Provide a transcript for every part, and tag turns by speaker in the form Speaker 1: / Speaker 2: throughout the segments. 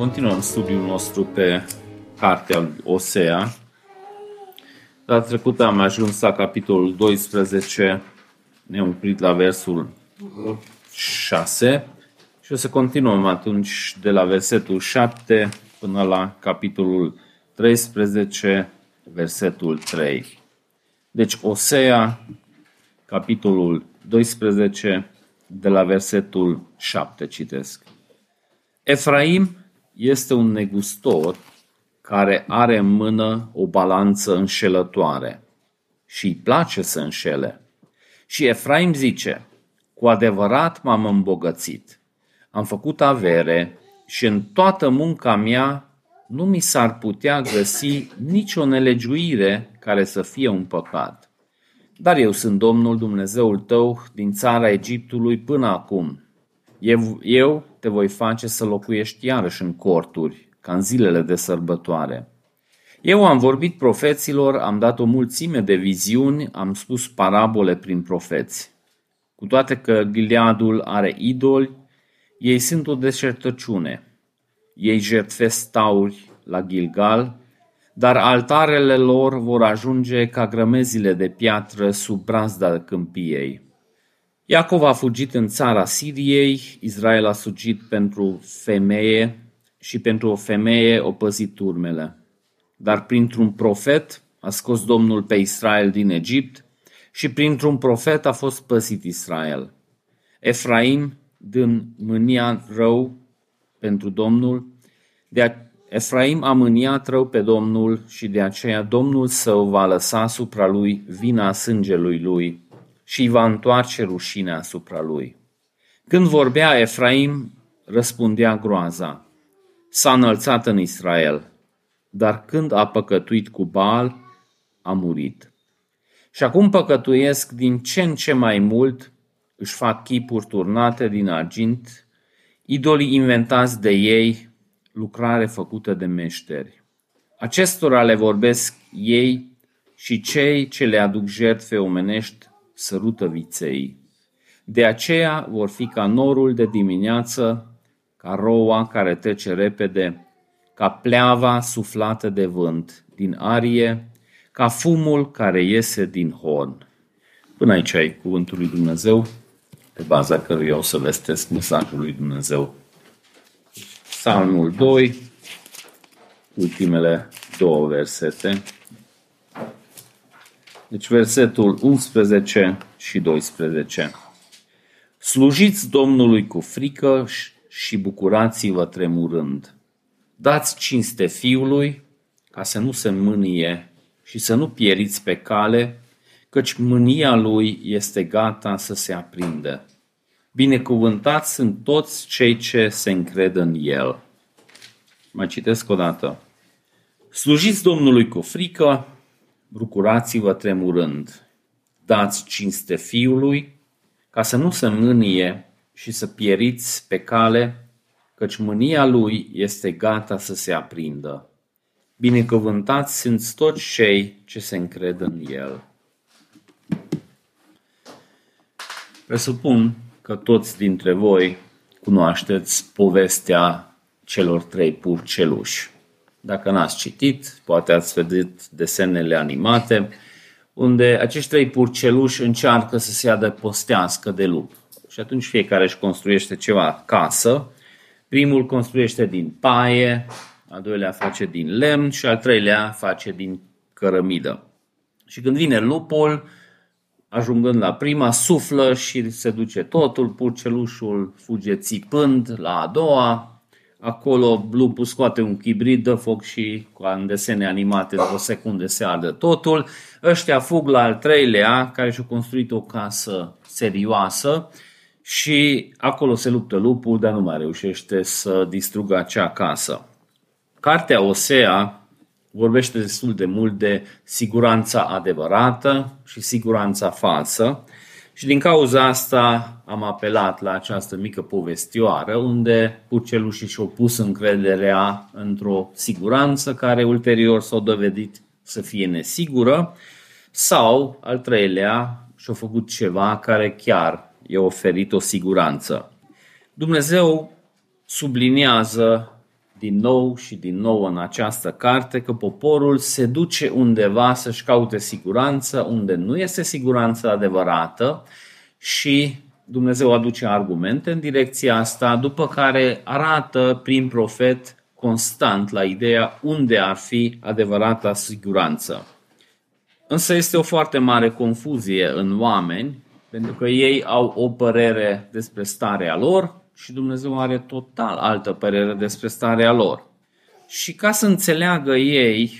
Speaker 1: Continuăm studiul nostru pe cartea Osea. Data trecută am ajuns la capitolul 12, ne-am oprit la versul 6 și o să continuăm atunci de la versetul 7 până la capitolul 13, versetul 3. Deci Osea, capitolul 12, de la versetul 7 citesc. Efraim este un negustor care are în mână o balanță înșelătoare și îi place să înșele. Și Efraim zice, cu adevărat m-am îmbogățit, am făcut avere și în toată munca mea nu mi s-ar putea găsi nicio nelegiuire care să fie un păcat. Dar eu sunt Domnul Dumnezeul tău din țara Egiptului până acum. Eu, eu te voi face să locuiești iarăși în corturi, ca în zilele de sărbătoare. Eu am vorbit profeților, am dat o mulțime de viziuni, am spus parabole prin profeți. Cu toate că Gileadul are idoli, ei sunt o deșertăciune. Ei jertfesc tauri la Gilgal, dar altarele lor vor ajunge ca grămezile de piatră sub brazda câmpiei. Iacov a fugit în țara Siriei, Israel a sugit pentru femeie și pentru o femeie o păzit turmele. Dar printr-un profet a scos Domnul pe Israel din Egipt și printr-un profet a fost păzit Israel. Efraim, dând mânia rău pentru Domnul, de a... Efraim a mâniat rău pe Domnul și de aceea Domnul său va lăsa asupra lui vina sângelui lui și îi va întoarce rușinea asupra lui. Când vorbea Efraim, răspundea groaza. S-a înălțat în Israel, dar când a păcătuit cu Baal, a murit. Și acum păcătuiesc din ce în ce mai mult, își fac chipuri turnate din argint, idolii inventați de ei, lucrare făcută de meșteri. Acestora le vorbesc ei și cei ce le aduc jertfe omenești sărută viței. De aceea vor fi ca norul de dimineață, ca roa care trece repede, ca pleava suflată de vânt din arie, ca fumul care iese din horn. Până aici ai cuvântul lui Dumnezeu, pe baza căruia o să vestesc mesajul lui Dumnezeu. Psalmul 2, ultimele două versete. Deci versetul 11 și 12. Slujiți Domnului cu frică și bucurați-vă tremurând. Dați cinste Fiului ca să nu se mânie și să nu pieriți pe cale, căci mânia lui este gata să se aprindă. Binecuvântați sunt toți cei ce se încred în el. Mai citesc o dată. Slujiți Domnului cu frică bucurați-vă tremurând, dați cinste Fiului, ca să nu se mânie și să pieriți pe cale, căci mânia lui este gata să se aprindă. Binecuvântați sunt toți cei ce se încred în el. Presupun că toți dintre voi cunoașteți povestea celor trei purceluși. Dacă n-ați citit, poate ați vedit desenele animate, unde acești trei purceluși încearcă să se adăpostească de lup. Și atunci fiecare își construiește ceva casă. Primul construiește din paie, al doilea face din lemn și al treilea face din cărămidă. Și când vine lupul, ajungând la prima, suflă și se duce totul, purcelușul fuge țipând la a doua, Acolo lupul scoate un chibrit, dă foc și cu în desene animate de o secundă se ardă totul. Ăștia fug la al treilea, care și-a construit o casă serioasă și acolo se luptă lupul, dar nu mai reușește să distrugă acea casă. Cartea Osea vorbește destul de mult de siguranța adevărată și siguranța falsă și din cauza asta am apelat la această mică povestioară unde purcelușii și-au pus încrederea într-o siguranță care ulterior s-a dovedit să fie nesigură sau, al treilea, și-a făcut ceva care chiar i-a oferit o siguranță. Dumnezeu subliniază din nou și din nou în această carte că poporul se duce undeva să-și caute siguranță, unde nu este siguranță adevărată și Dumnezeu aduce argumente în direcția asta, după care arată prin profet constant la ideea unde ar fi adevărata siguranță. Însă este o foarte mare confuzie în oameni, pentru că ei au o părere despre starea lor și Dumnezeu are total altă părere despre starea lor. Și ca să înțeleagă ei,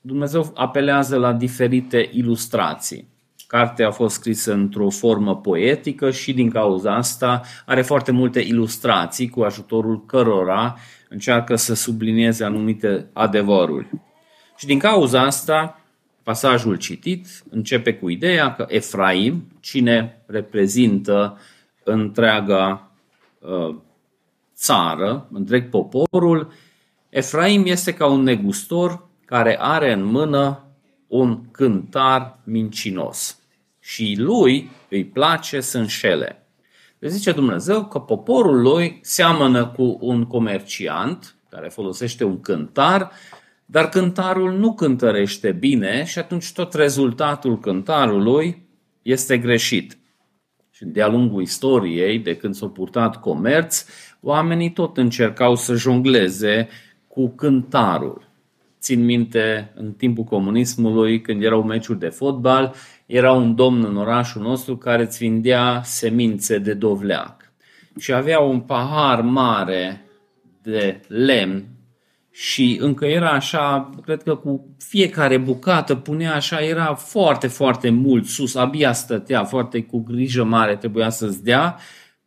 Speaker 1: Dumnezeu apelează la diferite ilustrații. Cartea a fost scrisă într-o formă poetică și din cauza asta are foarte multe ilustrații cu ajutorul cărora încearcă să sublinieze anumite adevăruri. Și din cauza asta, pasajul citit începe cu ideea că Efraim, cine reprezintă întreaga uh, țară, întreg poporul, Efraim este ca un negustor care are în mână un cântar mincinos și lui îi place să înșele. Deci zice Dumnezeu că poporul lui seamănă cu un comerciant care folosește un cântar, dar cântarul nu cântărește bine și atunci tot rezultatul cântarului este greșit. Și de-a lungul istoriei, de când s-a purtat comerț, oamenii tot încercau să jongleze cu cântarul. Țin minte, în timpul comunismului, când erau meciuri de fotbal, era un domn în orașul nostru care îți vindea semințe de dovleac. Și avea un pahar mare de lemn și încă era așa, cred că cu fiecare bucată punea așa, era foarte, foarte mult sus, abia stătea, foarte cu grijă mare trebuia să-ți dea,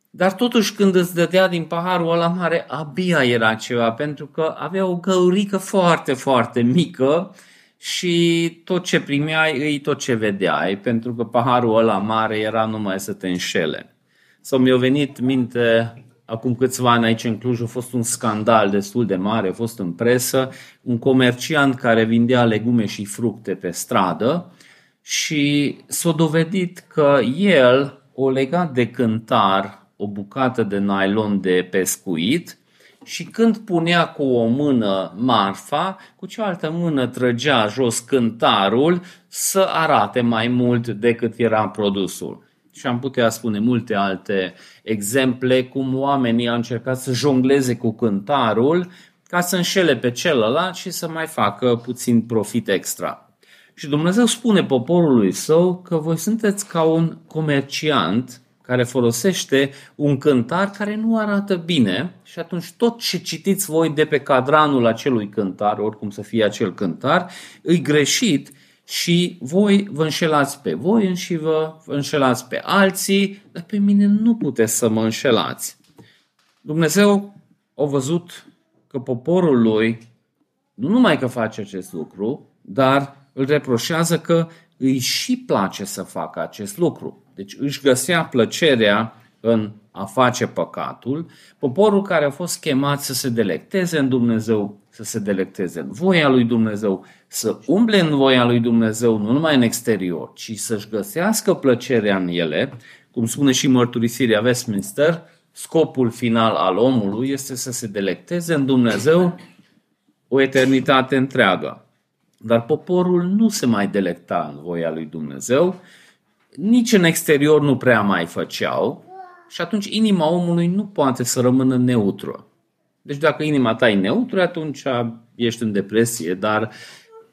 Speaker 1: dar totuși când îți dădea din paharul ăla mare, abia era ceva, pentru că avea o găurică foarte, foarte mică și tot ce primeai îi tot ce vedeai, pentru că paharul ăla mare era numai să te înșele. Sau mi-a venit minte acum câțiva ani aici în Cluj a fost un scandal destul de mare, a fost în presă, un comerciant care vindea legume și fructe pe stradă și s-a dovedit că el o legat de cântar o bucată de nylon de pescuit și când punea cu o mână marfa, cu cealaltă mână trăgea jos cântarul să arate mai mult decât era produsul. Și am putea spune multe alte exemple cum oamenii au încercat să jongleze cu cântarul ca să înșele pe celălalt și să mai facă puțin profit extra. Și Dumnezeu spune poporului său că voi sunteți ca un comerciant care folosește un cântar care nu arată bine și atunci tot ce citiți voi de pe cadranul acelui cântar, oricum să fie acel cântar, îi greșit și voi vă înșelați pe voi și vă înșelați pe alții, dar pe mine nu puteți să mă înșelați. Dumnezeu a văzut că poporul lui nu numai că face acest lucru, dar îl reproșează că îi și place să facă acest lucru. Deci își găsea plăcerea în a face păcatul, poporul care a fost chemat să se delecteze în Dumnezeu, să se delecteze în voia lui Dumnezeu, să umble în voia lui Dumnezeu, nu numai în exterior, ci să-și găsească plăcerea în ele, cum spune și mărturisirea Westminster, scopul final al omului este să se delecteze în Dumnezeu o eternitate întreagă. Dar poporul nu se mai delecta în voia lui Dumnezeu, nici în exterior nu prea mai făceau și atunci inima omului nu poate să rămână neutră. Deci dacă inima ta e neutră, atunci ești în depresie, dar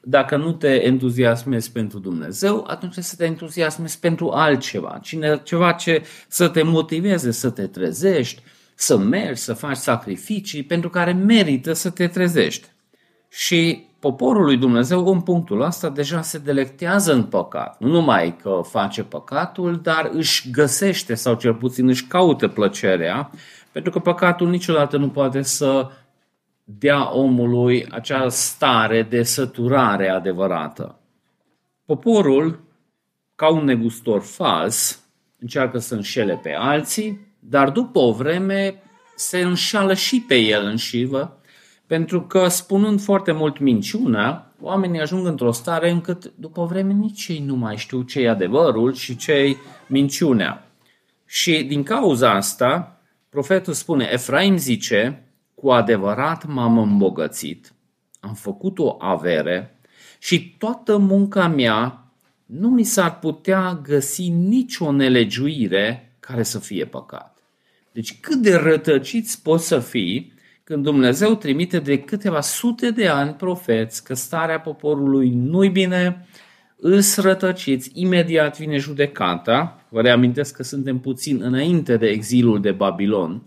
Speaker 1: dacă nu te entuziasmezi pentru Dumnezeu, atunci trebuie să te entuziasmezi pentru altceva, cine, ceva ce să te motiveze să te trezești, să mergi, să faci sacrificii pentru care merită să te trezești. Și poporul lui Dumnezeu în punctul ăsta deja se delectează în păcat. Nu numai că face păcatul, dar își găsește sau cel puțin își caută plăcerea, pentru că păcatul niciodată nu poate să dea omului acea stare de săturare adevărată. Poporul, ca un negustor fals, încearcă să înșele pe alții, dar după o vreme se înșală și pe el înșivă pentru că, spunând foarte mult minciuna, oamenii ajung într-o stare încât, după o vreme, nici ei nu mai știu ce e adevărul și ce e minciunea. Și din cauza asta, profetul spune, Efraim zice, cu adevărat m-am îmbogățit, am făcut o avere și toată munca mea nu mi s-ar putea găsi nicio nelegiuire care să fie păcat. Deci cât de rătăciți poți să fii când Dumnezeu trimite de câteva sute de ani profeți că starea poporului nu-i bine, îl rătăciți, imediat vine judecata. Vă reamintesc că suntem puțin înainte de exilul de Babilon,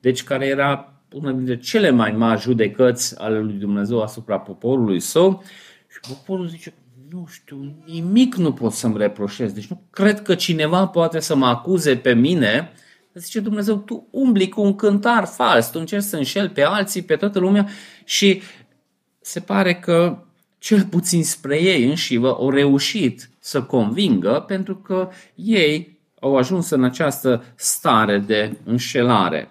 Speaker 1: deci care era una dintre cele mai mari judecăți ale lui Dumnezeu asupra poporului său. Și poporul zice, nu știu, nimic nu pot să-mi reproșez. Deci nu cred că cineva poate să mă acuze pe mine. Zice Dumnezeu, tu umbli cu un cântar fals, tu încerci să înșel pe alții, pe toată lumea și se pare că cel puțin spre ei înșivă au reușit să convingă pentru că ei au ajuns în această stare de înșelare.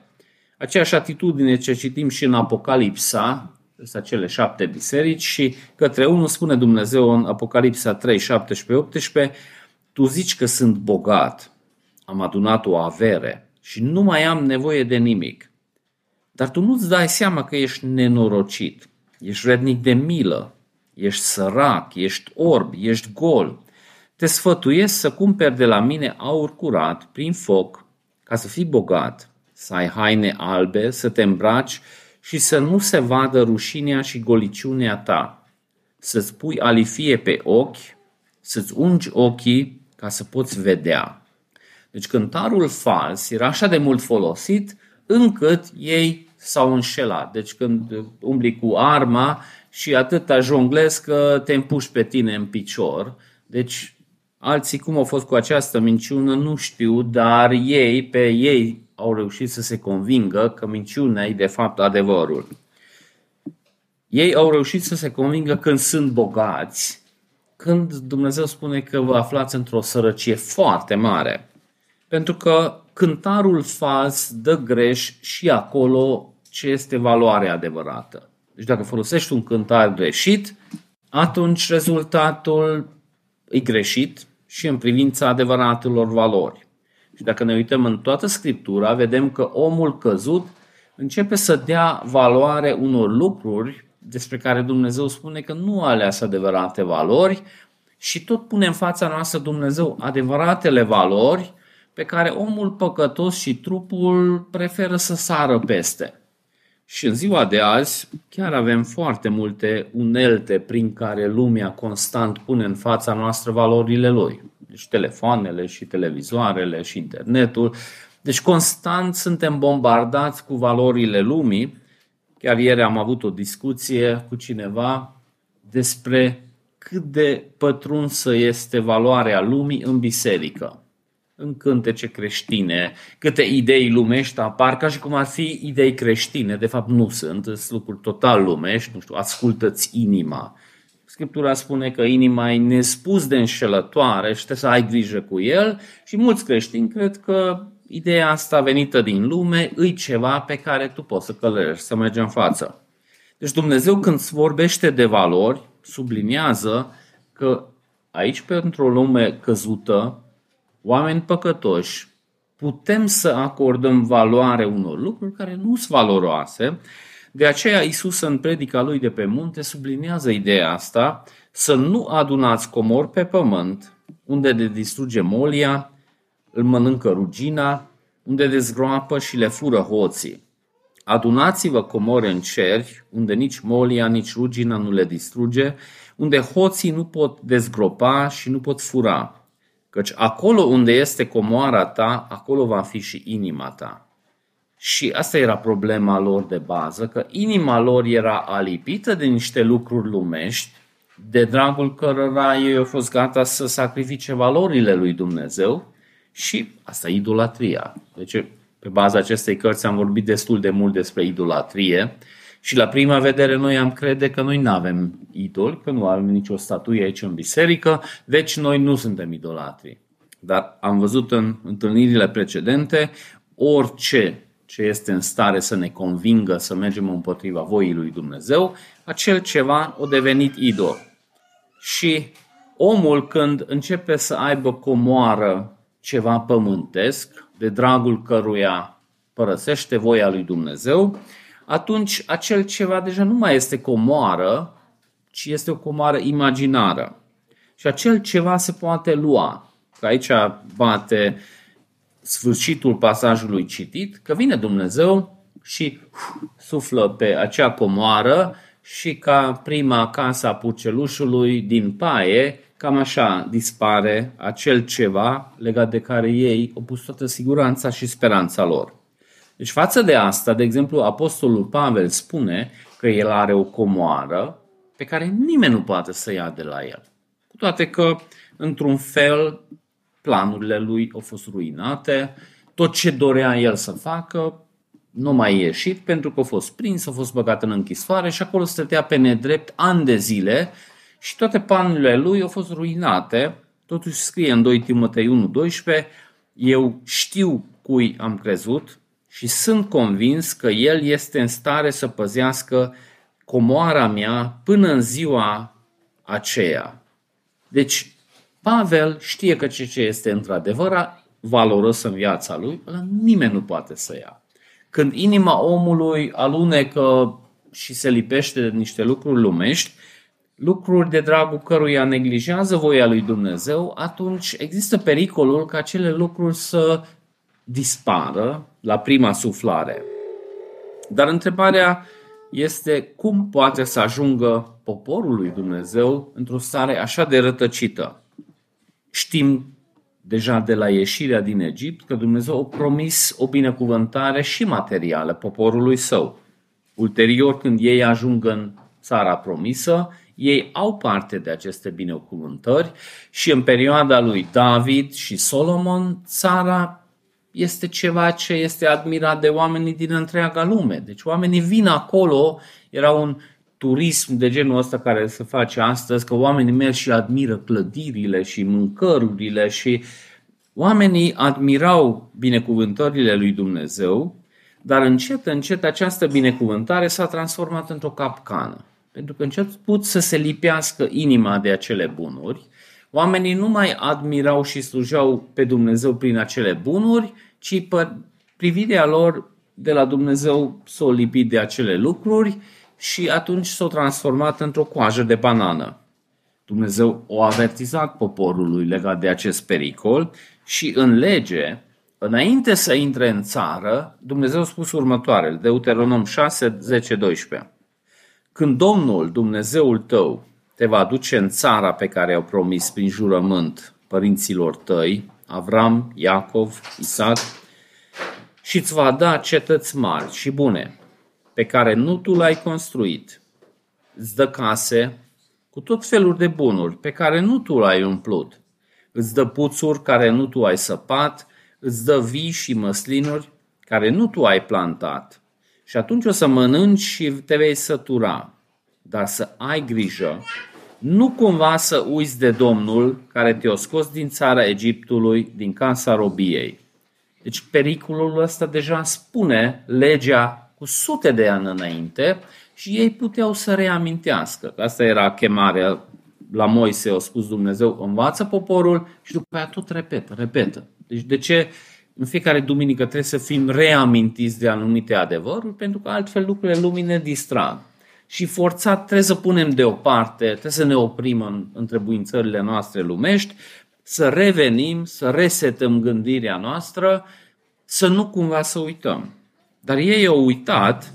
Speaker 1: Aceeași atitudine ce citim și în Apocalipsa, sunt cele șapte biserici și către unul spune Dumnezeu în Apocalipsa 3, 17, 18, tu zici că sunt bogat, am adunat o avere și nu mai am nevoie de nimic. Dar tu nu-ți dai seama că ești nenorocit, ești rednic de milă, ești sărac, ești orb, ești gol. Te sfătuiesc să cumperi de la mine aur curat prin foc ca să fii bogat, să ai haine albe, să te îmbraci și să nu se vadă rușinea și goliciunea ta, să-ți pui alifie pe ochi, să-ți ungi ochii ca să poți vedea. Deci cântarul fals era așa de mult folosit încât ei s-au înșelat. Deci când umbli cu arma și atâta jonglezi că te împuși pe tine în picior. Deci alții cum au fost cu această minciună nu știu, dar ei pe ei au reușit să se convingă că minciunea e de fapt adevărul. Ei au reușit să se convingă când sunt bogați, când Dumnezeu spune că vă aflați într-o sărăcie foarte mare. Pentru că cântarul fals dă greș și acolo ce este valoarea adevărată. Deci dacă folosești un cântar greșit, atunci rezultatul e greșit și în privința adevăratelor valori. Și dacă ne uităm în toată Scriptura, vedem că omul căzut începe să dea valoare unor lucruri despre care Dumnezeu spune că nu aleasă adevărate valori și tot pune în fața noastră Dumnezeu adevăratele valori pe care omul păcătos și trupul preferă să sară peste. Și în ziua de azi chiar avem foarte multe unelte prin care lumea constant pune în fața noastră valorile lui. Deci telefoanele și televizoarele și internetul. Deci constant suntem bombardați cu valorile lumii. Chiar ieri am avut o discuție cu cineva despre cât de pătrunsă este valoarea lumii în biserică în cântece creștine, câte idei lumești apar ca și cum ar fi idei creștine. De fapt nu sunt, sunt lucruri total lumești, nu știu, ascultă-ți inima. Scriptura spune că inima e nespus de înșelătoare și trebuie să ai grijă cu el și mulți creștini cred că ideea asta venită din lume îi ceva pe care tu poți să călărești, să mergi în față. Deci Dumnezeu când vorbește de valori, subliniază că aici pentru o lume căzută, oameni păcătoși, putem să acordăm valoare unor lucruri care nu sunt valoroase. De aceea Isus în predica lui de pe munte subliniază ideea asta, să nu adunați comori pe pământ, unde de distruge molia, îl mănâncă rugina, unde dezgroapă și le fură hoții. Adunați-vă comori în ceri, unde nici molia, nici rugina nu le distruge, unde hoții nu pot dezgropa și nu pot fura. Căci acolo unde este comoara ta, acolo va fi și inima ta. Și asta era problema lor de bază, că inima lor era alipită de niște lucruri lumești, de dragul cărora ei au fost gata să sacrifice valorile lui Dumnezeu și asta e idolatria. Deci, pe baza acestei cărți am vorbit destul de mult despre idolatrie și la prima vedere noi am crede că noi nu avem idol, că nu avem nicio statuie aici în biserică, deci noi nu suntem idolatri. Dar am văzut în întâlnirile precedente orice ce este în stare să ne convingă să mergem împotriva voii lui Dumnezeu, acel ceva o devenit idol. Și omul când începe să aibă comoară ceva pământesc, de dragul căruia părăsește voia lui Dumnezeu, atunci acel ceva deja nu mai este comoară, ci este o comoară imaginară. Și acel ceva se poate lua. Că aici bate sfârșitul pasajului citit, că vine Dumnezeu și suflă pe acea comoară și ca prima casa purcelușului din paie, cam așa dispare acel ceva legat de care ei au pus toată siguranța și speranța lor. Deci față de asta, de exemplu, Apostolul Pavel spune că el are o comoară pe care nimeni nu poate să ia de la el. Cu toate că, într-un fel, planurile lui au fost ruinate, tot ce dorea el să facă nu mai ieșit pentru că a fost prins, a fost băgat în închisoare și acolo stătea pe nedrept ani de zile și toate planurile lui au fost ruinate. Totuși scrie în 2 Timotei 1, 12, eu știu cui am crezut și sunt convins că el este în stare să păzească comoara mea până în ziua aceea. Deci, Pavel știe că ce este într-adevăr valoros în viața lui, nimeni nu poate să ia. Când inima omului alunecă și se lipește de niște lucruri lumești, lucruri de dragul căruia neglijează voia lui Dumnezeu, atunci există pericolul ca acele lucruri să dispară la prima suflare. Dar întrebarea este cum poate să ajungă poporul lui Dumnezeu într-o stare așa de rătăcită. Știm deja de la ieșirea din Egipt că Dumnezeu a promis o binecuvântare și materială poporului său. Ulterior, când ei ajung în țara promisă, ei au parte de aceste binecuvântări și în perioada lui David și Solomon, țara este ceva ce este admirat de oamenii din întreaga lume. Deci oamenii vin acolo, era un turism de genul ăsta care se face astăzi, că oamenii merg și admiră clădirile și mâncărurile și oamenii admirau binecuvântările lui Dumnezeu, dar încet, încet această binecuvântare s-a transformat într-o capcană. Pentru că început să se lipească inima de acele bunuri, oamenii nu mai admirau și slujeau pe Dumnezeu prin acele bunuri, ci privirea lor de la Dumnezeu s-a lipit de acele lucruri și atunci s-a transformat într-o coajă de banană. Dumnezeu o avertizat poporului legat de acest pericol și în lege, înainte să intre în țară, Dumnezeu a spus următoarele, Deuteronom 6, 10, 12. Când Domnul, Dumnezeul tău, te va duce în țara pe care au promis prin jurământ părinților tăi, Avram, Iacov, Isaac, și îți va da cetăți mari și bune, pe care nu tu l-ai construit. Îți dă case cu tot felul de bunuri pe care nu tu l-ai umplut. Îți dă puțuri care nu tu ai săpat, îți dă vii și măslinuri care nu tu ai plantat. Și atunci o să mănânci și te vei sătura. Dar să ai grijă, nu cumva să uiți de Domnul care te-a scos din țara Egiptului, din casa robiei. Deci pericolul ăsta deja spune legea cu sute de ani înainte și ei puteau să reamintească. Asta era chemarea la Moise, a spus Dumnezeu, învață poporul și după aceea tot repetă, repetă. Deci de ce în fiecare duminică trebuie să fim reamintiți de anumite adevăruri? Pentru că altfel lucrurile lumii ne distrag. Și forțat trebuie să punem deoparte, trebuie să ne oprim în întrebuințările noastre lumești, să revenim, să resetăm gândirea noastră, să nu cumva să uităm. Dar ei au uitat,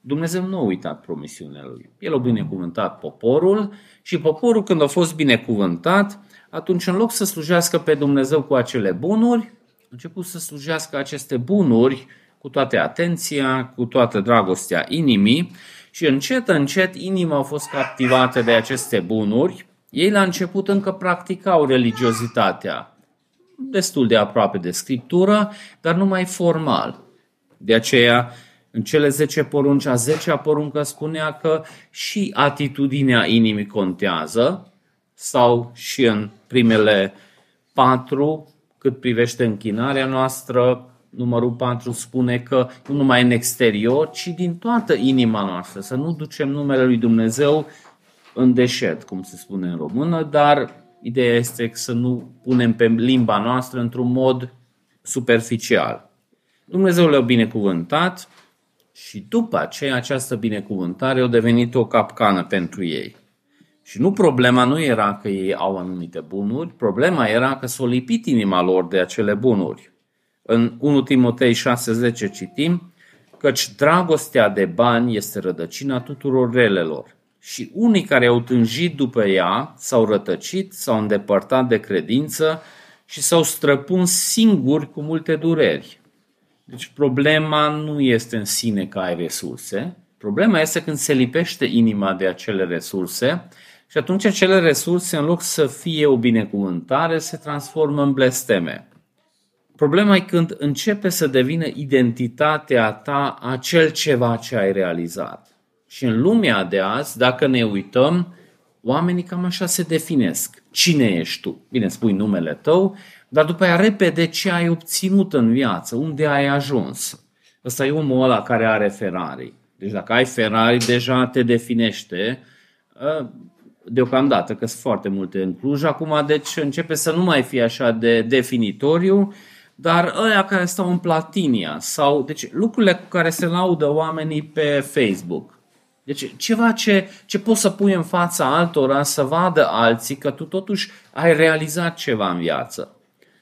Speaker 1: Dumnezeu nu a uitat promisiunea lui. El a binecuvântat poporul și poporul când a fost binecuvântat, atunci în loc să slujească pe Dumnezeu cu acele bunuri, a început să slujească aceste bunuri cu toată atenția, cu toată dragostea inimii și încet, încet inima a fost captivată de aceste bunuri. Ei la început încă practicau religiozitatea, destul de aproape de scriptură, dar numai formal. De aceea, în cele 10 porunci, a 10 poruncă spunea că și atitudinea inimii contează, sau și în primele patru, cât privește închinarea noastră, numărul 4 spune că nu numai în exterior, ci din toată inima noastră, să nu ducem numele lui Dumnezeu în deșert, cum se spune în română, dar ideea este să nu punem pe limba noastră într-un mod superficial. Dumnezeu le-a binecuvântat Și după aceea această binecuvântare a devenit o capcană pentru ei. Și nu problema nu era că ei au anumite bunuri, problema era că s-a lipit inima lor de acele bunuri. În 1 Timotei 6:10 citim, căci dragostea de bani este rădăcina tuturor relelor. Și unii care au tânjit după ea s-au rătăcit, s-au îndepărtat de credință și s-au străpuns singuri cu multe dureri. Deci problema nu este în sine că ai resurse, problema este când se lipește inima de acele resurse și atunci acele resurse, în loc să fie o binecuvântare, se transformă în blesteme. Problema e când începe să devină identitatea ta acel ceva ce ai realizat. Și în lumea de azi, dacă ne uităm, oamenii cam așa se definesc. Cine ești tu? Bine, spui numele tău, dar după aia repede ce ai obținut în viață, unde ai ajuns. Ăsta e omul ăla care are Ferrari. Deci dacă ai Ferrari, deja te definește ă, deocamdată, că sunt foarte multe în Cluj acum, deci începe să nu mai fie așa de definitoriu, dar ăia care stau în Platinia sau deci lucrurile cu care se laudă oamenii pe Facebook. Deci ceva ce, ce poți să pui în fața altora să vadă alții că tu totuși ai realizat ceva în viață.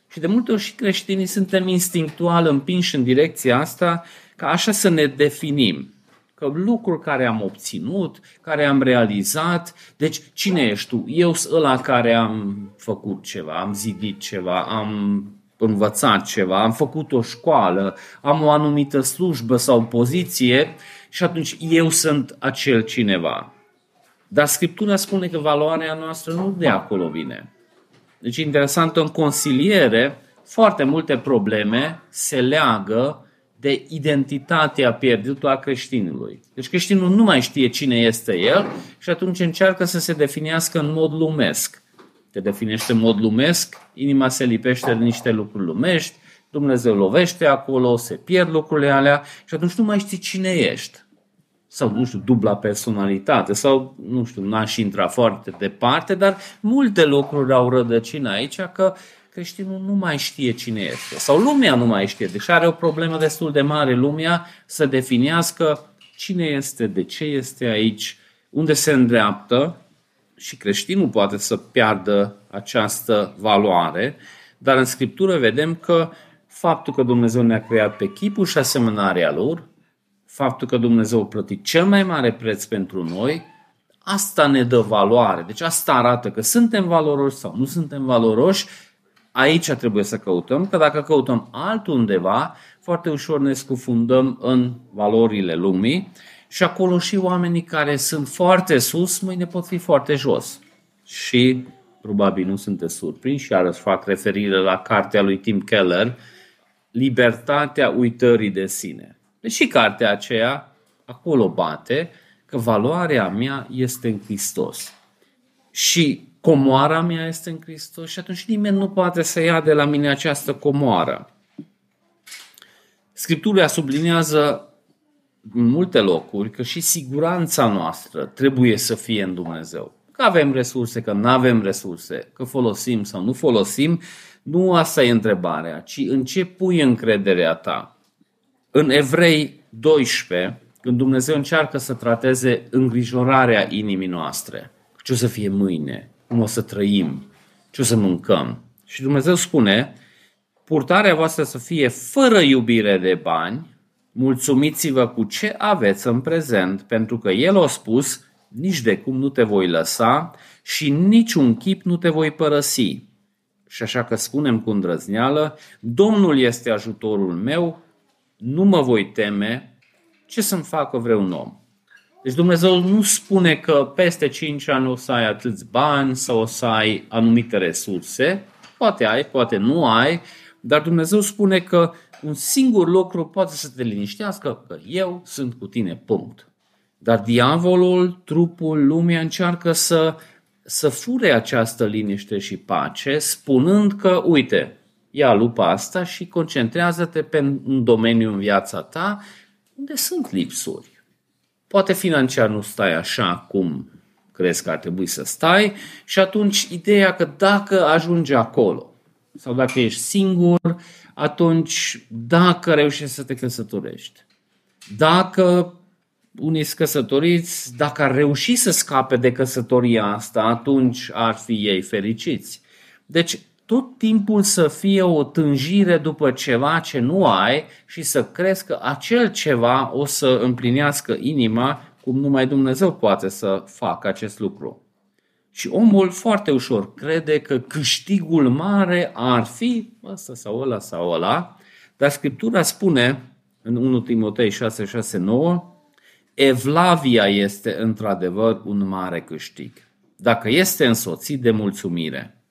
Speaker 1: Și de multe ori și creștinii suntem instinctual împinși în direcția asta ca așa să ne definim. Că lucruri care am obținut, care am realizat, deci cine ești tu? Eu sunt ăla care am făcut ceva, am zidit ceva, am învățat ceva, am făcut o școală, am o anumită slujbă sau poziție și atunci eu sunt acel cineva. Dar Scriptura spune că valoarea noastră nu de acolo vine. Deci, interesant, în consiliere, foarte multe probleme se leagă de identitatea pierdută a creștinului. Deci creștinul nu mai știe cine este el și atunci încearcă să se definească în mod lumesc. Te definește în mod lumesc, inima se lipește de niște lucruri lumești, Dumnezeu lovește acolo, se pierd lucrurile alea și atunci nu mai știi cine ești sau, nu știu, dubla personalitate, sau, nu știu, n-aș intra foarte departe, dar multe lucruri au rădăcină aici că creștinul nu mai știe cine este. Sau lumea nu mai știe. Deci are o problemă destul de mare lumea să definească cine este, de ce este aici, unde se îndreaptă și creștinul poate să piardă această valoare, dar în Scriptură vedem că faptul că Dumnezeu ne-a creat pe chipul și asemănarea Lor, faptul că Dumnezeu a plătit cel mai mare preț pentru noi, asta ne dă valoare. Deci asta arată că suntem valoroși sau nu suntem valoroși. Aici trebuie să căutăm, că dacă căutăm altundeva, foarte ușor ne scufundăm în valorile lumii și acolo și oamenii care sunt foarte sus, mâine pot fi foarte jos. Și probabil nu sunteți surprinși, iarăși fac referire la cartea lui Tim Keller, Libertatea uitării de sine. Deși cartea aceea acolo bate că valoarea mea este în Hristos. Și comoara mea este în Hristos și atunci nimeni nu poate să ia de la mine această comoară. Scriptura sublinează în multe locuri că și siguranța noastră trebuie să fie în Dumnezeu. Că avem resurse, că nu avem resurse, că folosim sau nu folosim, nu asta e întrebarea, ci în ce pui încrederea ta. În Evrei 12, când Dumnezeu încearcă să trateze îngrijorarea inimii noastre, ce o să fie mâine, cum o să trăim, ce o să mâncăm. Și Dumnezeu spune, purtarea voastră să fie fără iubire de bani, mulțumiți-vă cu ce aveți în prezent, pentru că El a spus, nici de cum nu te voi lăsa și niciun chip nu te voi părăsi. Și așa că spunem cu îndrăzneală, Domnul este ajutorul meu, nu mă voi teme ce să-mi facă vreun om. Deci Dumnezeu nu spune că peste 5 ani o să ai atâți bani sau o să ai anumite resurse. Poate ai, poate nu ai, dar Dumnezeu spune că un singur lucru poate să te liniștească, că eu sunt cu tine, punct. Dar diavolul, trupul, lumea încearcă să, să fure această liniște și pace, spunând că, uite, ia lupa asta și concentrează-te pe un domeniu în viața ta unde sunt lipsuri. Poate financiar nu stai așa cum crezi că ar trebui să stai și atunci ideea că dacă ajungi acolo sau dacă ești singur, atunci dacă reușești să te căsătorești, Dacă unii sunt căsătoriți, dacă ar reuși să scape de căsătoria asta, atunci ar fi ei fericiți. Deci, tot timpul să fie o tânjire după ceva ce nu ai și să crezi că acel ceva o să împlinească inima cum numai Dumnezeu poate să facă acest lucru. Și omul foarte ușor crede că câștigul mare ar fi ăsta sau ăla sau ăla, dar Scriptura spune în 1 Timotei 6, 6, 9, Evlavia este într-adevăr un mare câștig, dacă este însoțit de mulțumire.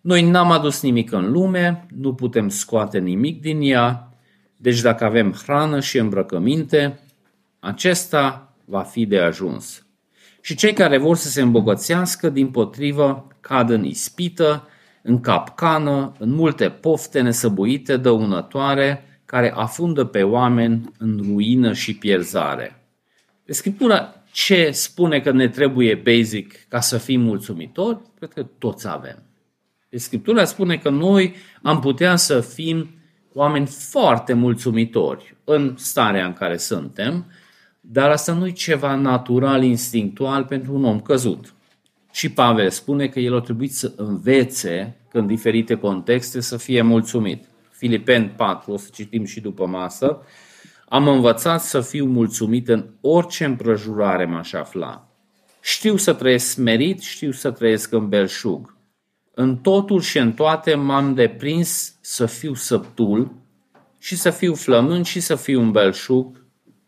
Speaker 1: Noi n-am adus nimic în lume, nu putem scoate nimic din ea, deci dacă avem hrană și îmbrăcăminte, acesta va fi de ajuns. Și cei care vor să se îmbogățească, din potrivă, cad în ispită, în capcană, în multe pofte nesăbuite, dăunătoare, care afundă pe oameni în ruină și pierzare. Pe Scriptura ce spune că ne trebuie basic ca să fim mulțumitori? Cred că toți avem. Scriptura spune că noi am putea să fim oameni foarte mulțumitori în starea în care suntem, dar asta nu e ceva natural, instinctual pentru un om căzut. Și Pavel spune că el a trebuit să învețe, în diferite contexte, să fie mulțumit. Filipeni 4, o să citim și după masă, am învățat să fiu mulțumit în orice împrăjurare m-aș afla. Știu să trăiesc smerit, știu să trăiesc în belșug. În totul și în toate m-am deprins să fiu săptul și să fiu flămând și să fiu un belșug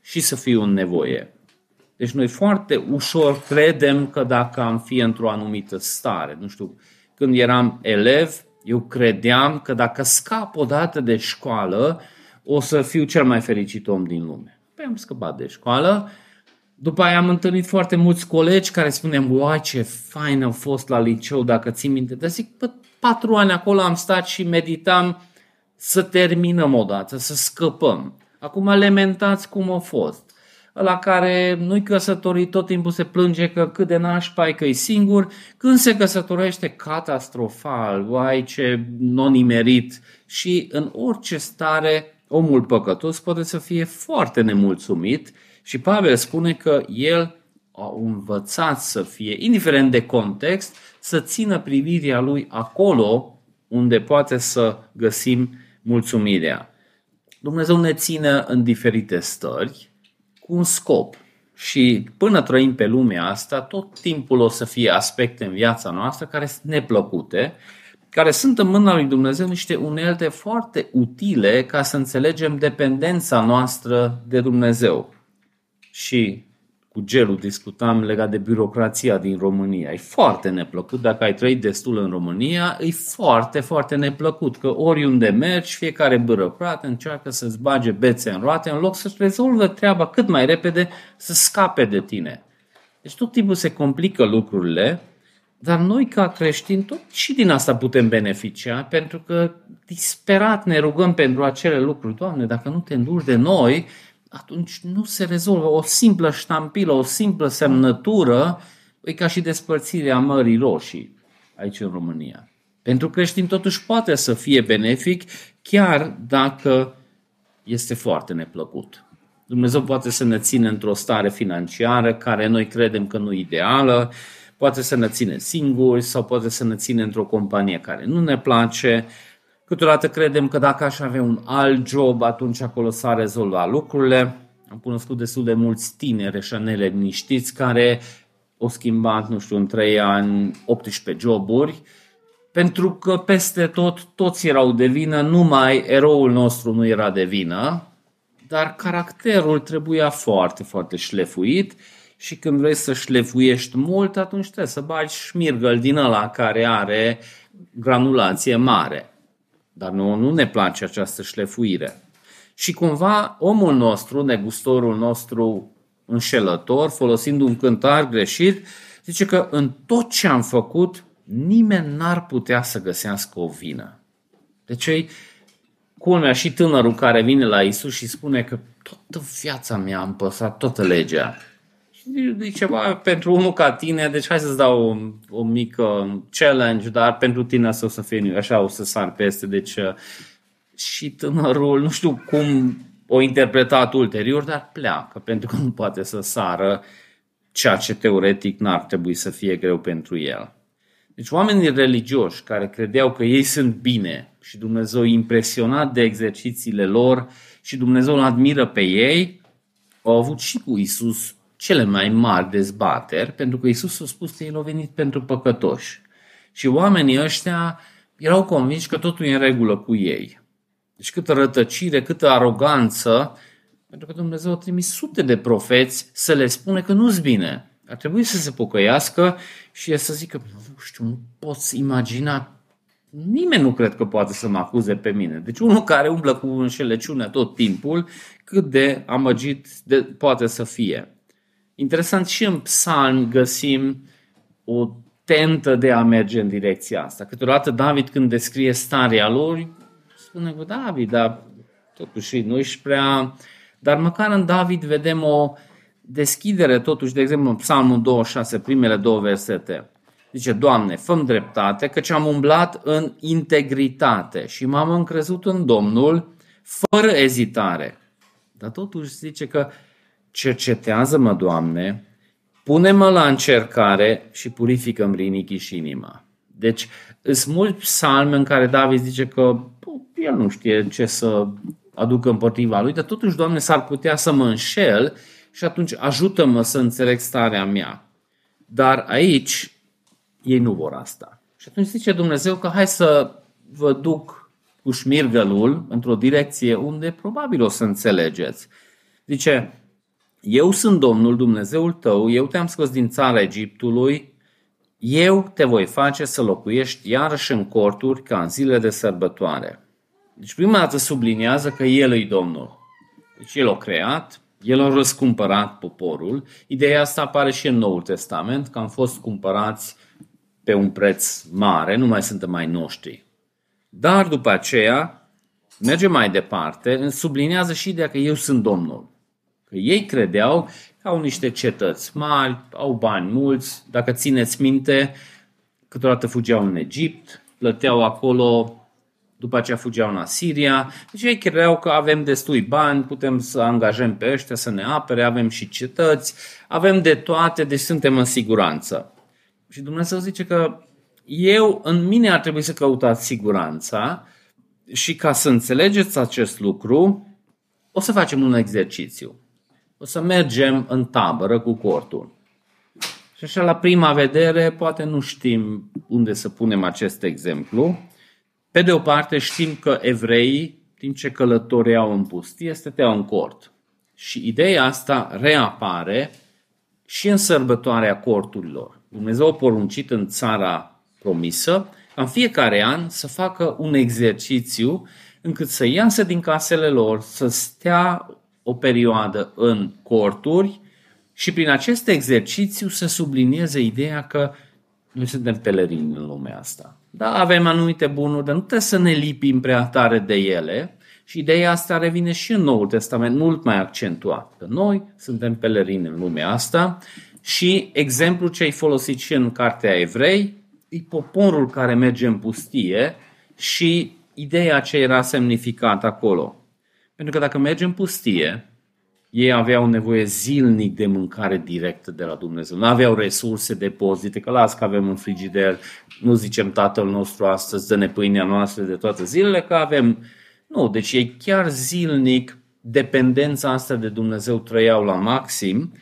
Speaker 1: și să fiu în nevoie. Deci noi foarte ușor credem că dacă am fi într-o anumită stare, nu știu, când eram elev, eu credeam că dacă scap odată de școală, o să fiu cel mai fericit om din lume. Păi am scăpat de școală, după aia am întâlnit foarte mulți colegi care spuneam, uai ce fain am fost la liceu, dacă ții minte. Dar zic, pă, patru ani acolo am stat și meditam să terminăm odată, să scăpăm. Acum lamentați cum a fost. La care nu-i căsătorit, tot timpul se plânge că cât de nașpa că e singur. Când se căsătorește, catastrofal, uai ce non-imerit. Și în orice stare, omul păcătos poate să fie foarte nemulțumit și Pavel spune că el a învățat să fie, indiferent de context, să țină privirea lui acolo unde poate să găsim mulțumirea. Dumnezeu ne ține în diferite stări cu un scop. Și până trăim pe lumea asta, tot timpul o să fie aspecte în viața noastră care sunt neplăcute, care sunt în mâna lui Dumnezeu niște unelte foarte utile ca să înțelegem dependența noastră de Dumnezeu și cu gelul discutam legat de birocrația din România. E foarte neplăcut. Dacă ai trăit destul în România, e foarte, foarte neplăcut că oriunde mergi, fiecare birocrat încearcă să-ți bage bețe în roate în loc să-și rezolvă treaba cât mai repede să scape de tine. Deci tot timpul se complică lucrurile, dar noi ca creștini tot și din asta putem beneficia, pentru că disperat ne rugăm pentru acele lucruri. Doamne, dacă nu te înduci de noi, atunci nu se rezolvă. O simplă ștampilă, o simplă semnătură, e ca și despărțirea Mării Roșii aici în România. Pentru creștin totuși poate să fie benefic, chiar dacă este foarte neplăcut. Dumnezeu poate să ne țină într-o stare financiară care noi credem că nu e ideală, poate să ne ține singuri sau poate să ne ține într-o companie care nu ne place, Câteodată credem că dacă aș avea un alt job, atunci acolo s-ar rezolva lucrurile. Am cunoscut destul de mulți tineri așa neliniștiți care au schimbat, nu știu, în 3 ani 18 joburi, pentru că peste tot toți erau de vină, numai eroul nostru nu era de vină, dar caracterul trebuia foarte, foarte șlefuit și când vrei să șlefuiești mult, atunci trebuie să bagi șmirgăl din ăla care are granulație mare. Dar nu, nu ne place această șlefuire. Și cumva omul nostru, negustorul nostru înșelător, folosind un cântar greșit, zice că în tot ce am făcut, nimeni n-ar putea să găsească o vină. Deci ei, culmea și tânărul care vine la Isus și spune că toată viața mea am păsat toată legea. Și ceva pentru unul ca tine, deci hai să-ți dau o, o mică challenge, dar pentru tine să o să fie așa, o să sar peste. Deci uh, și tânărul, nu știu cum o interpretat ulterior, dar pleacă, pentru că nu poate să sară ceea ce teoretic n-ar trebui să fie greu pentru el. Deci oamenii religioși care credeau că ei sunt bine și Dumnezeu e impresionat de exercițiile lor și Dumnezeu îl admiră pe ei, au avut și cu Isus cele mai mari dezbateri, pentru că Isus a spus că El a venit pentru păcătoși. Și oamenii ăștia erau convinși că totul e în regulă cu ei. Deci câtă rătăcire, câtă aroganță, pentru că Dumnezeu a trimis sute de profeți să le spune că nu-s bine. Ar trebui să se pocăiască și să zică, nu știu, nu poți imagina, nimeni nu cred că poate să mă acuze pe mine. Deci unul care umblă cu înșelăciune tot timpul, cât de amăgit de, poate să fie. Interesant, și în psalm găsim o tentă de a merge în direcția asta. Câteodată David când descrie starea lor, spune cu David, dar totuși nu ești prea... Dar măcar în David vedem o deschidere, totuși, de exemplu, în Psalmul 26, primele două versete. Zice, Doamne, fă dreptate, căci am umblat în integritate și m-am încrezut în Domnul fără ezitare. Dar totuși zice că cercetează-mă, Doamne, pune-mă la încercare și purifică-mi rinichii și inima. Deci, sunt mulți psalmi în care David zice că el nu știe ce să aducă împotriva lui, dar totuși, Doamne, s-ar putea să mă înșel și atunci ajută-mă să înțeleg starea mea. Dar aici ei nu vor asta. Și atunci zice Dumnezeu că hai să vă duc cu șmirgălul într-o direcție unde probabil o să înțelegeți. Zice, eu sunt Domnul Dumnezeul tău, eu te-am scos din țara Egiptului, eu te voi face să locuiești iarăși în corturi ca în zile de sărbătoare. Deci prima dată subliniază că El e Domnul. Deci El a creat, El a răscumpărat poporul. Ideea asta apare și în Noul Testament, că am fost cumpărați pe un preț mare, nu mai suntem mai noștri. Dar după aceea, merge mai departe, sublinează și ideea că eu sunt Domnul. Că ei credeau că au niște cetăți mari, au bani mulți, dacă țineți minte, câteodată fugeau în Egipt, plăteau acolo după aceea fugeau în Asiria. Deci ei credeau că avem destui bani, putem să angajăm pe ăștia să ne apere, avem și cetăți, avem de toate, deci suntem în siguranță. Și Dumnezeu zice că eu, în mine ar trebui să căutați siguranța și ca să înțelegeți acest lucru, o să facem un exercițiu. O să mergem în tabără cu cortul. Și așa, la prima vedere, poate nu știm unde să punem acest exemplu, pe de o parte știm că evreii, timp ce călătoreau în pustie, stăteau în cort. Și ideea asta reapare și în sărbătoarea corturilor. Dumnezeu a poruncit în țara promisă ca în fiecare an să facă un exercițiu încât să iasă din casele lor, să stea o perioadă în corturi și prin acest exercițiu să sublinieze ideea că noi suntem pelerini în lumea asta. Da, avem anumite bunuri, dar nu trebuie să ne lipim prea tare de ele. Și ideea asta revine și în Noul Testament, mult mai accentuat. Că noi suntem pelerini în lumea asta și exemplul ce ai folosit și în Cartea Evrei e poporul care merge în pustie și ideea ce era semnificată acolo. Pentru că dacă mergem în pustie, ei aveau nevoie zilnic de mâncare directă de la Dumnezeu. Nu aveau resurse, depozite, că las că avem un frigider, nu zicem Tatăl nostru astăzi, dă-ne pâinea noastră de toate zilele, că avem... Nu, deci ei chiar zilnic, dependența asta de Dumnezeu trăiau la maxim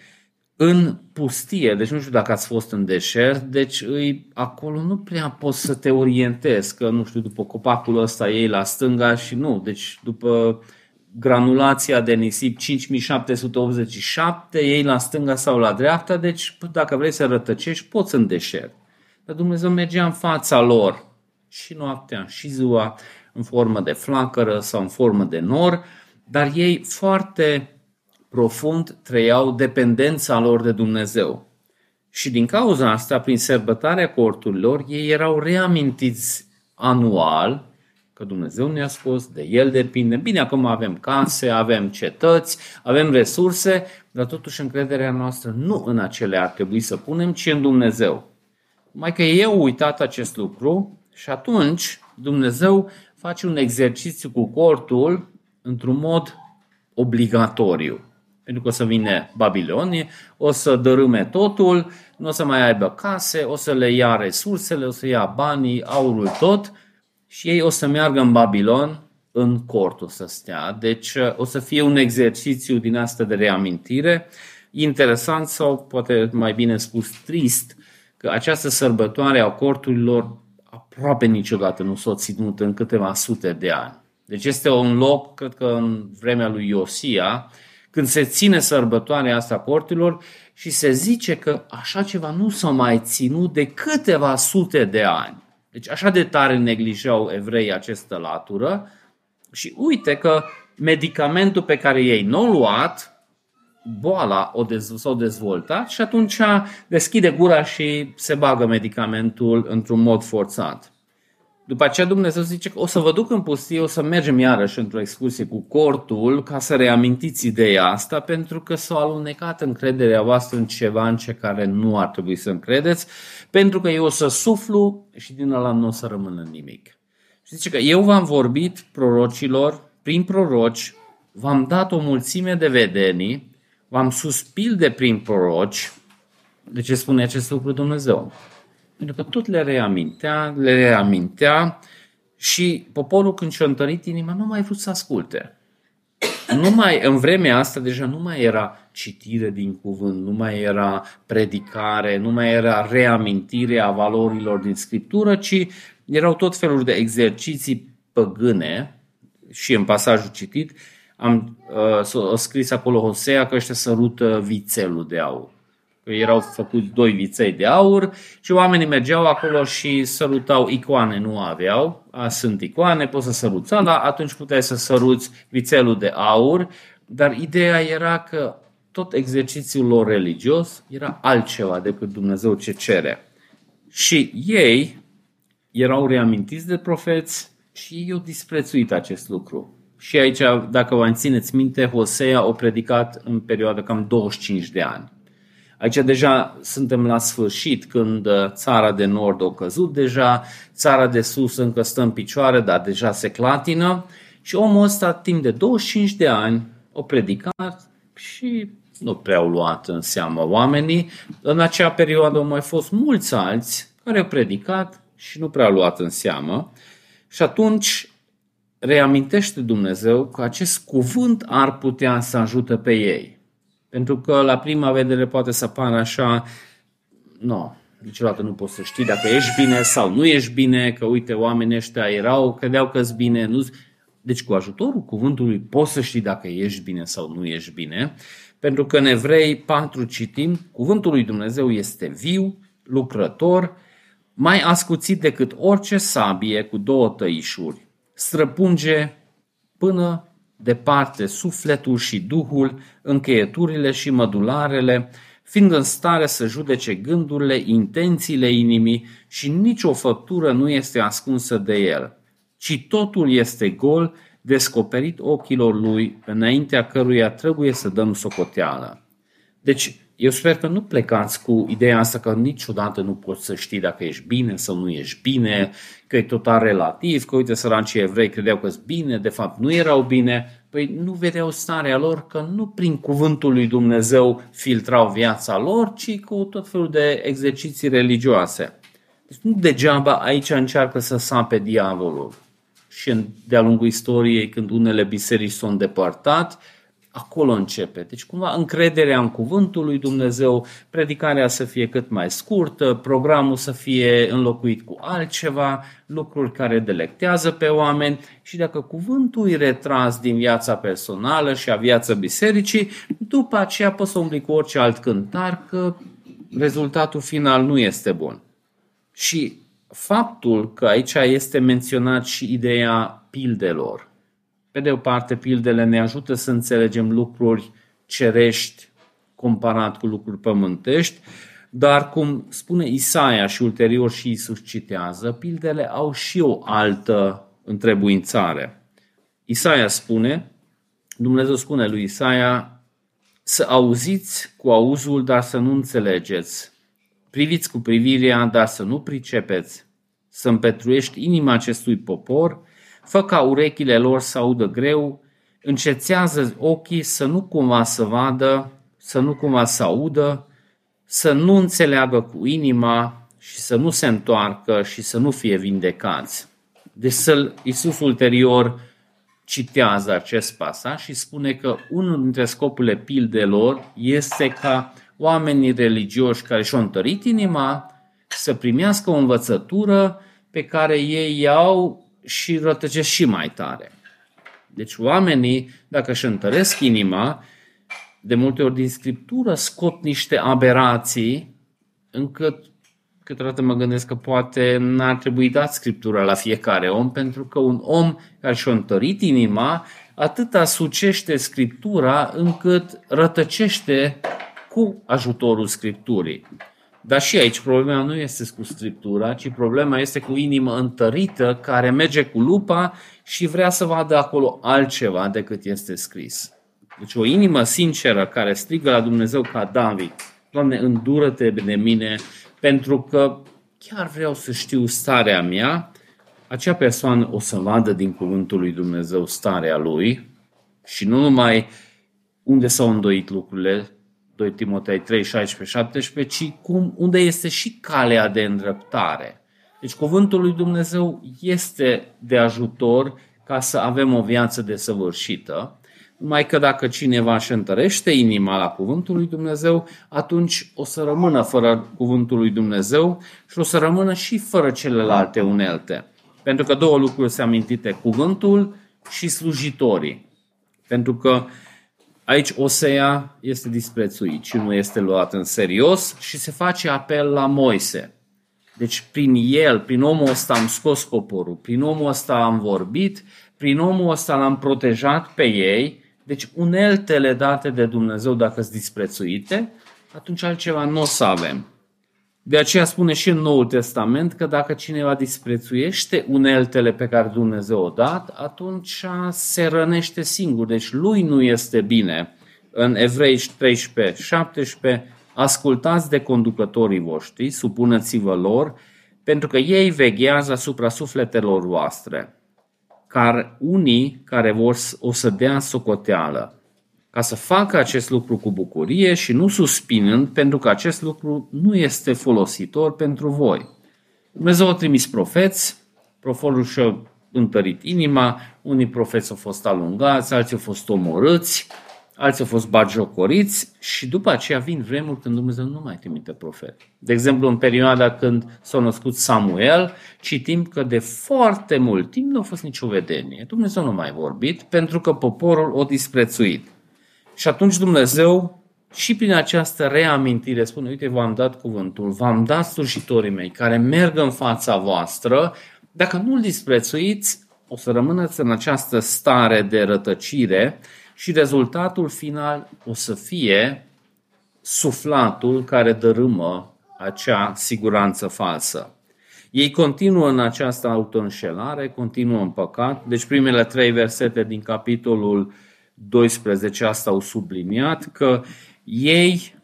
Speaker 1: în pustie, deci nu știu dacă ați fost în deșert, deci îi, acolo nu prea poți să te orientezi, că nu știu, după copacul ăsta ei la stânga și nu, deci după granulația de nisip 5787, ei la stânga sau la dreapta, deci dacă vrei să rătăcești, poți în deșert. Dar Dumnezeu mergea în fața lor și noaptea și ziua în formă de flacără sau în formă de nor, dar ei foarte profund trăiau dependența lor de Dumnezeu. Și din cauza asta, prin sărbătarea corturilor, ei erau reamintiți anual că Dumnezeu ne-a spus, de El depinde. Bine, acum avem case, avem cetăți, avem resurse, dar totuși încrederea noastră nu în acele ar trebui să punem, ci în Dumnezeu. Mai că eu uitat acest lucru și atunci Dumnezeu face un exercițiu cu cortul într-un mod obligatoriu. Pentru că o să vină Babilonie, o să dărâme totul, nu o să mai aibă case, o să le ia resursele, o să ia banii, aurul tot și ei o să meargă în Babilon în cortul să stea. Deci uh, o să fie un exercițiu din asta de reamintire. Interesant sau poate mai bine spus trist că această sărbătoare a corturilor aproape niciodată nu s-a ținut în câteva sute de ani. Deci este un loc, cred că în vremea lui Iosia, când se ține sărbătoarea asta corturilor și se zice că așa ceva nu s-a mai ținut de câteva sute de ani. Deci așa de tare neglijau evrei această latură și uite că medicamentul pe care ei nu l-au luat, boala o dez- s-a dezvoltat și atunci deschide gura și se bagă medicamentul într-un mod forțat. După aceea Dumnezeu zice că o să vă duc în pustie, o să mergem iarăși într-o excursie cu cortul ca să reamintiți ideea asta pentru că s-a alunecat încrederea voastră în ceva în ce care nu ar trebui să încredeți pentru că eu o să suflu și din ăla nu o să rămână nimic. Și zice că eu v-am vorbit prorocilor, prin proroci, v-am dat o mulțime de vedenii, v-am suspil de prin proroci. De ce spune acest lucru Dumnezeu? Pentru că tot le reamintea, le reamintea și poporul când și-a întărit inima nu mai vrut să asculte. Nu mai, în vremea asta deja nu mai era citire din cuvânt, nu mai era predicare, nu mai era reamintire a valorilor din Scriptură, ci erau tot felul de exerciții păgâne și în pasajul citit am uh, scris acolo Hosea că ăștia sărută vițelul de aur. Că erau făcuți doi viței de aur și oamenii mergeau acolo și sărutau icoane, nu aveau. A, sunt icoane, poți să săruți dar atunci puteai să săruți vițelul de aur, dar ideea era că tot exercițiul lor religios era altceva decât Dumnezeu ce cere. Și ei erau reamintiți de profeți și ei au disprețuit acest lucru. Și aici, dacă vă țineți minte, Hosea a predicat în perioada cam 25 de ani. Aici deja suntem la sfârșit, când uh, țara de nord a căzut deja, țara de sus încă stă în picioare, dar deja se clatină și omul ăsta timp de 25 de ani a predicat și nu prea au luat în seamă oamenii. În acea perioadă au mai fost mulți alți care au predicat și nu prea au luat în seamă. Și atunci reamintește Dumnezeu că acest cuvânt ar putea să ajute pe ei. Pentru că la prima vedere poate să pară așa, nu, niciodată nu poți să știi dacă ești bine sau nu ești bine, că uite, oamenii ăștia erau, credeau că sunt bine. Nu... Deci cu ajutorul cuvântului poți să știi dacă ești bine sau nu ești bine, pentru că în Evrei 4 citim, cuvântul lui Dumnezeu este viu, lucrător, mai ascuțit decât orice sabie cu două tăișuri, străpunge până departe sufletul și duhul, încheieturile și mădularele, fiind în stare să judece gândurile, intențiile inimii și nicio făptură nu este ascunsă de el, ci totul este gol, descoperit ochilor lui, înaintea căruia trebuie să dăm socoteală. Deci, eu sper că nu plecați cu ideea asta că niciodată nu poți să știi dacă ești bine sau nu ești bine, că e total relativ, că uite săracii evrei credeau că sunt bine, de fapt nu erau bine. Păi nu vedeau starea lor că nu prin cuvântul lui Dumnezeu filtrau viața lor, ci cu tot felul de exerciții religioase. Deci nu degeaba aici încearcă să sape diavolul. Și de-a lungul istoriei, când unele biserici s-au îndepărtat, acolo începe. Deci cumva încrederea în cuvântul lui Dumnezeu, predicarea să fie cât mai scurtă, programul să fie înlocuit cu altceva, lucruri care delectează pe oameni și dacă cuvântul e retras din viața personală și a viața bisericii, după aceea poți să umbli cu orice alt cântar că rezultatul final nu este bun. Și faptul că aici este menționat și ideea pildelor, pe de o parte, pildele ne ajută să înțelegem lucruri cerești comparat cu lucruri pământești, dar cum spune Isaia și ulterior și Isus citează, pildele au și o altă întrebuințare. Isaia spune, Dumnezeu spune lui Isaia, să auziți cu auzul, dar să nu înțelegeți, priviți cu privirea, dar să nu pricepeți, să împetruiești inima acestui popor Fă ca urechile lor să audă greu, încețează ochii să nu cumva să vadă, să nu cumva să audă, să nu înțeleagă cu inima și să nu se întoarcă și să nu fie vindecați. Deci să Iisus ulterior citează acest pasaj și spune că unul dintre scopurile pildelor este ca oamenii religioși care și-au întărit inima să primească o învățătură pe care ei iau și rătăcesc și mai tare. Deci oamenii, dacă își întăresc inima, de multe ori din Scriptură scot niște aberații încât câteodată mă gândesc că poate n-ar trebui dat Scriptura la fiecare om, pentru că un om care și-a întărit inima, atâta sucește Scriptura încât rătăcește cu ajutorul Scripturii. Dar și aici problema nu este cu Scriptura, ci problema este cu inimă întărită care merge cu lupa și vrea să vadă acolo altceva decât este scris. Deci o inimă sinceră care strigă la Dumnezeu ca David, Doamne, îndură-te de mine pentru că chiar vreau să știu starea mea, acea persoană o să vadă din cuvântul lui Dumnezeu starea lui și nu numai unde s-au îndoit lucrurile, 2 Timotei 3, 16, 17, ci cum, unde este și calea de îndreptare. Deci cuvântul lui Dumnezeu este de ajutor ca să avem o viață desăvârșită, numai că dacă cineva își întărește inima la cuvântul lui Dumnezeu, atunci o să rămână fără cuvântul lui Dumnezeu și o să rămână și fără celelalte unelte. Pentru că două lucruri se amintite, cuvântul și slujitorii. Pentru că aici Osea este disprețuit și nu este luat în serios și se face apel la Moise. Deci prin el, prin omul ăsta am scos poporul, prin omul ăsta am vorbit, prin omul ăsta l-am protejat pe ei, deci uneltele date de Dumnezeu, dacă sunt disprețuite, atunci altceva nu o să avem. De aceea spune și în Noul Testament că dacă cineva disprețuiește uneltele pe care Dumnezeu o dat, atunci se rănește singur. Deci lui nu este bine. În Evrei 13, 17, ascultați de conducătorii voștri, supuneți-vă lor, pentru că ei veghează asupra sufletelor voastre care unii care vor o să dea socoteală, ca să facă acest lucru cu bucurie și nu suspinând, pentru că acest lucru nu este folositor pentru voi. Dumnezeu a trimis profeți, profetul și-a întărit inima, unii profeți au fost alungați, alții au fost omorâți, alții au fost bagiocoriți și după aceea vin vremuri când Dumnezeu nu mai trimite profet. De exemplu, în perioada când s-a născut Samuel, citim că de foarte mult timp nu a fost nicio vedenie. Dumnezeu nu mai vorbit pentru că poporul o disprețuit. Și atunci Dumnezeu și prin această reamintire spune, uite, v-am dat cuvântul, v-am dat slujitorii mei care merg în fața voastră, dacă nu-l disprețuiți, o să rămâneți în această stare de rătăcire și rezultatul final o să fie suflatul care dărâmă acea siguranță falsă. Ei continuă în această autoînșelare, continuă în păcat. Deci primele trei versete din capitolul 12 asta au subliniat că ei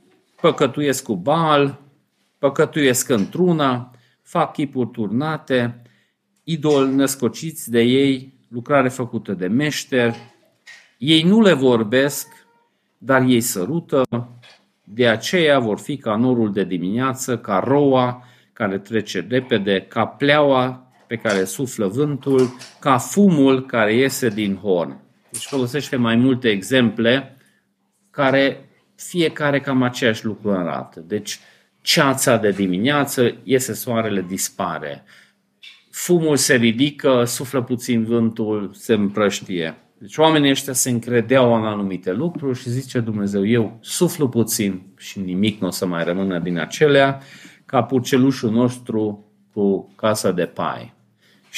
Speaker 1: păcătuiesc cu Baal, păcătuiesc într-una, fac chipuri turnate, idol născociți de ei, lucrare făcută de meșteri, ei nu le vorbesc, dar ei sărută, de aceea vor fi ca norul de dimineață, ca roa care trece repede, ca pleaua pe care suflă vântul, ca fumul care iese din horn. Deci folosește mai multe exemple care fiecare cam aceeași lucru arată. Deci ceața de dimineață, iese soarele, dispare. Fumul se ridică, suflă puțin vântul, se împrăștie. Deci oamenii ăștia se încredeau în anumite lucruri și zice Dumnezeu, eu suflu puțin și nimic nu o să mai rămână din acelea, ca purcelușul nostru cu casa de pai.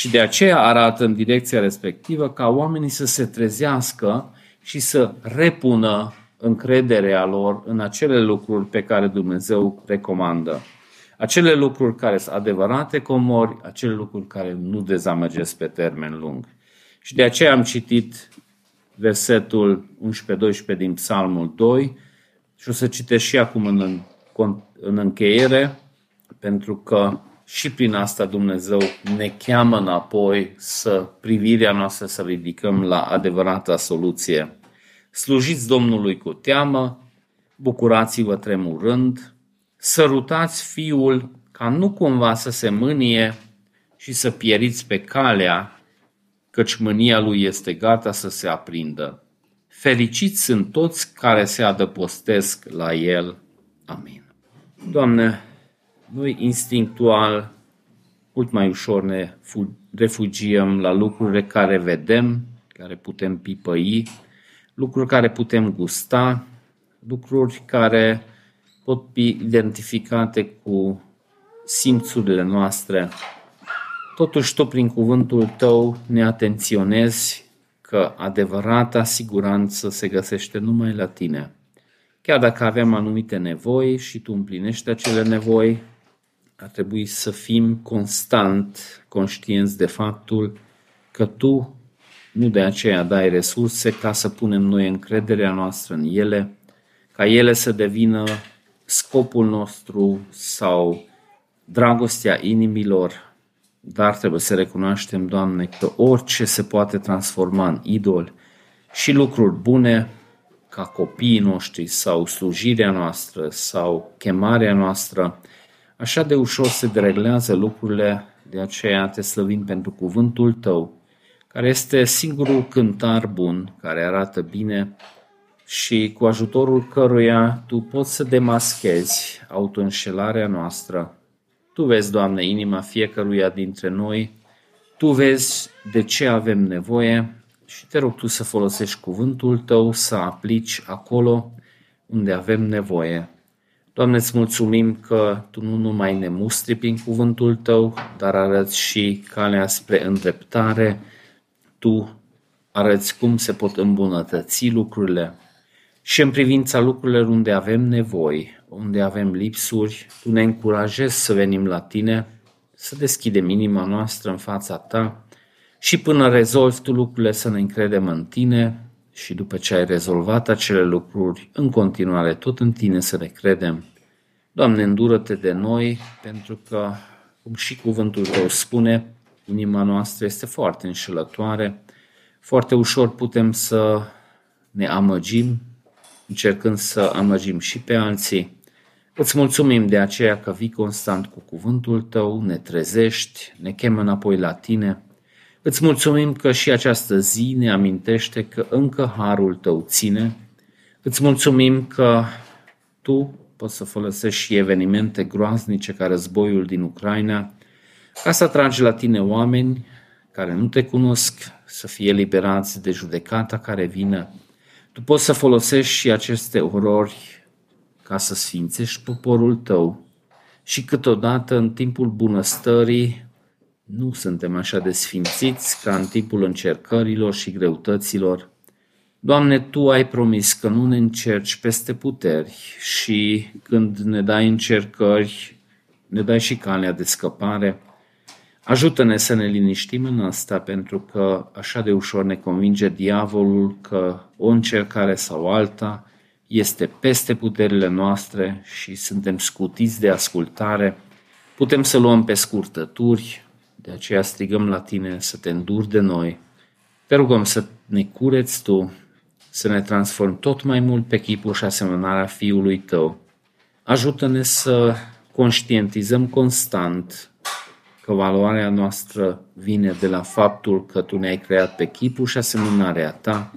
Speaker 1: Și de aceea arată în direcția respectivă ca oamenii să se trezească și să repună încrederea lor în acele lucruri pe care Dumnezeu recomandă. Acele lucruri care sunt adevărate comori, acele lucruri care nu dezamăgesc pe termen lung. Și de aceea am citit versetul 11-12 din Psalmul 2 și o să citesc și acum în, în încheiere, pentru că și prin asta Dumnezeu ne cheamă înapoi să privirea noastră să ridicăm la adevărata soluție. Slujiți Domnului cu teamă, bucurați-vă tremurând, sărutați Fiul ca nu cumva să se mânie și să pieriți pe calea, căci mânia lui este gata să se aprindă. Fericiți sunt toți care se adăpostesc la el. Amin. Doamne, noi instinctual mult mai ușor ne refugiem la lucrurile care vedem, care putem pipăi, lucruri care putem gusta, lucruri care pot fi identificate cu simțurile noastre. Totuși, tot prin cuvântul tău ne atenționezi că adevărata siguranță se găsește numai la tine. Chiar dacă avem anumite nevoi și tu împlinești acele nevoi, ar trebui să fim constant conștienți de faptul că tu nu de aceea dai resurse ca să punem noi încrederea noastră în ele, ca ele să devină scopul nostru sau dragostea inimilor, dar trebuie să recunoaștem, Doamne, că orice se poate transforma în idol și lucruri bune, ca copiii noștri sau slujirea noastră sau chemarea noastră, așa de ușor se dereglează lucrurile, de aceea te slăvim pentru cuvântul tău, care este singurul cântar bun, care arată bine și cu ajutorul căruia tu poți să demaschezi autoînșelarea noastră. Tu vezi, Doamne, inima fiecăruia dintre noi, Tu vezi de ce avem nevoie și te rog Tu să folosești cuvântul Tău, să aplici acolo unde avem nevoie. Doamne, îți mulțumim că Tu nu numai ne mustri prin cuvântul Tău, dar arăți și calea spre îndreptare. Tu arăți cum se pot îmbunătăți lucrurile și în privința lucrurilor unde avem nevoi, unde avem lipsuri, Tu ne încurajezi să venim la Tine, să deschidem inima noastră în fața Ta și până rezolvi Tu lucrurile să ne încredem în Tine și după ce ai rezolvat acele lucruri, în continuare tot în Tine să ne credem. Doamne, îndură-te de noi, pentru că, cum și cuvântul Tău spune, inima noastră este foarte înșelătoare, foarte ușor putem să ne amăgim, încercând să amăgim și pe alții. Îți mulțumim de aceea că vii constant cu cuvântul Tău, ne trezești, ne chemă înapoi la Tine. Îți mulțumim că și această zi ne amintește că încă harul Tău ține. Îți mulțumim că Tu poți să folosești și evenimente groaznice ca războiul din Ucraina ca să atragi la Tine oameni care nu te cunosc, să fie liberați de judecata care vine. Tu poți să folosești și aceste orori ca să sfințești poporul tău și câteodată în timpul bunăstării nu suntem așa de sfințiți ca în timpul încercărilor și greutăților. Doamne, Tu ai promis că nu ne încerci peste puteri și când ne dai încercări, ne dai și calea de scăpare. Ajută-ne să ne liniștim în asta, pentru că așa de ușor ne convinge diavolul că o încercare sau alta este peste puterile noastre și suntem scutiți de ascultare. Putem să luăm pe scurtături, de aceea strigăm la tine să te înduri de noi. Te rugăm să ne cureți tu, să ne transformi tot mai mult pe chipul și asemănarea Fiului tău. Ajută-ne să conștientizăm constant că valoarea noastră vine de la faptul că Tu ne-ai creat pe chipul și asemănarea Ta,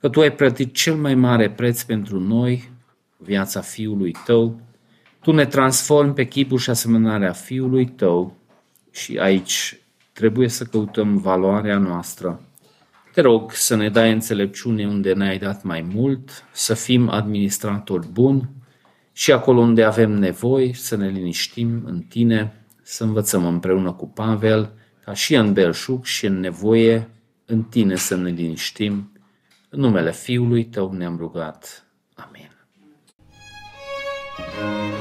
Speaker 1: că Tu ai plătit cel mai mare preț pentru noi, viața Fiului Tău, Tu ne transformi pe chipul și asemănarea Fiului Tău și aici trebuie să căutăm valoarea noastră. Te rog să ne dai înțelepciune unde ne-ai dat mai mult, să fim administratori buni și acolo unde avem nevoi să ne liniștim în Tine, să învățăm împreună cu Pavel, ca și în belșug și în nevoie, în Tine să ne liniștim. În numele Fiului Tău ne-am rugat. Amin. thank you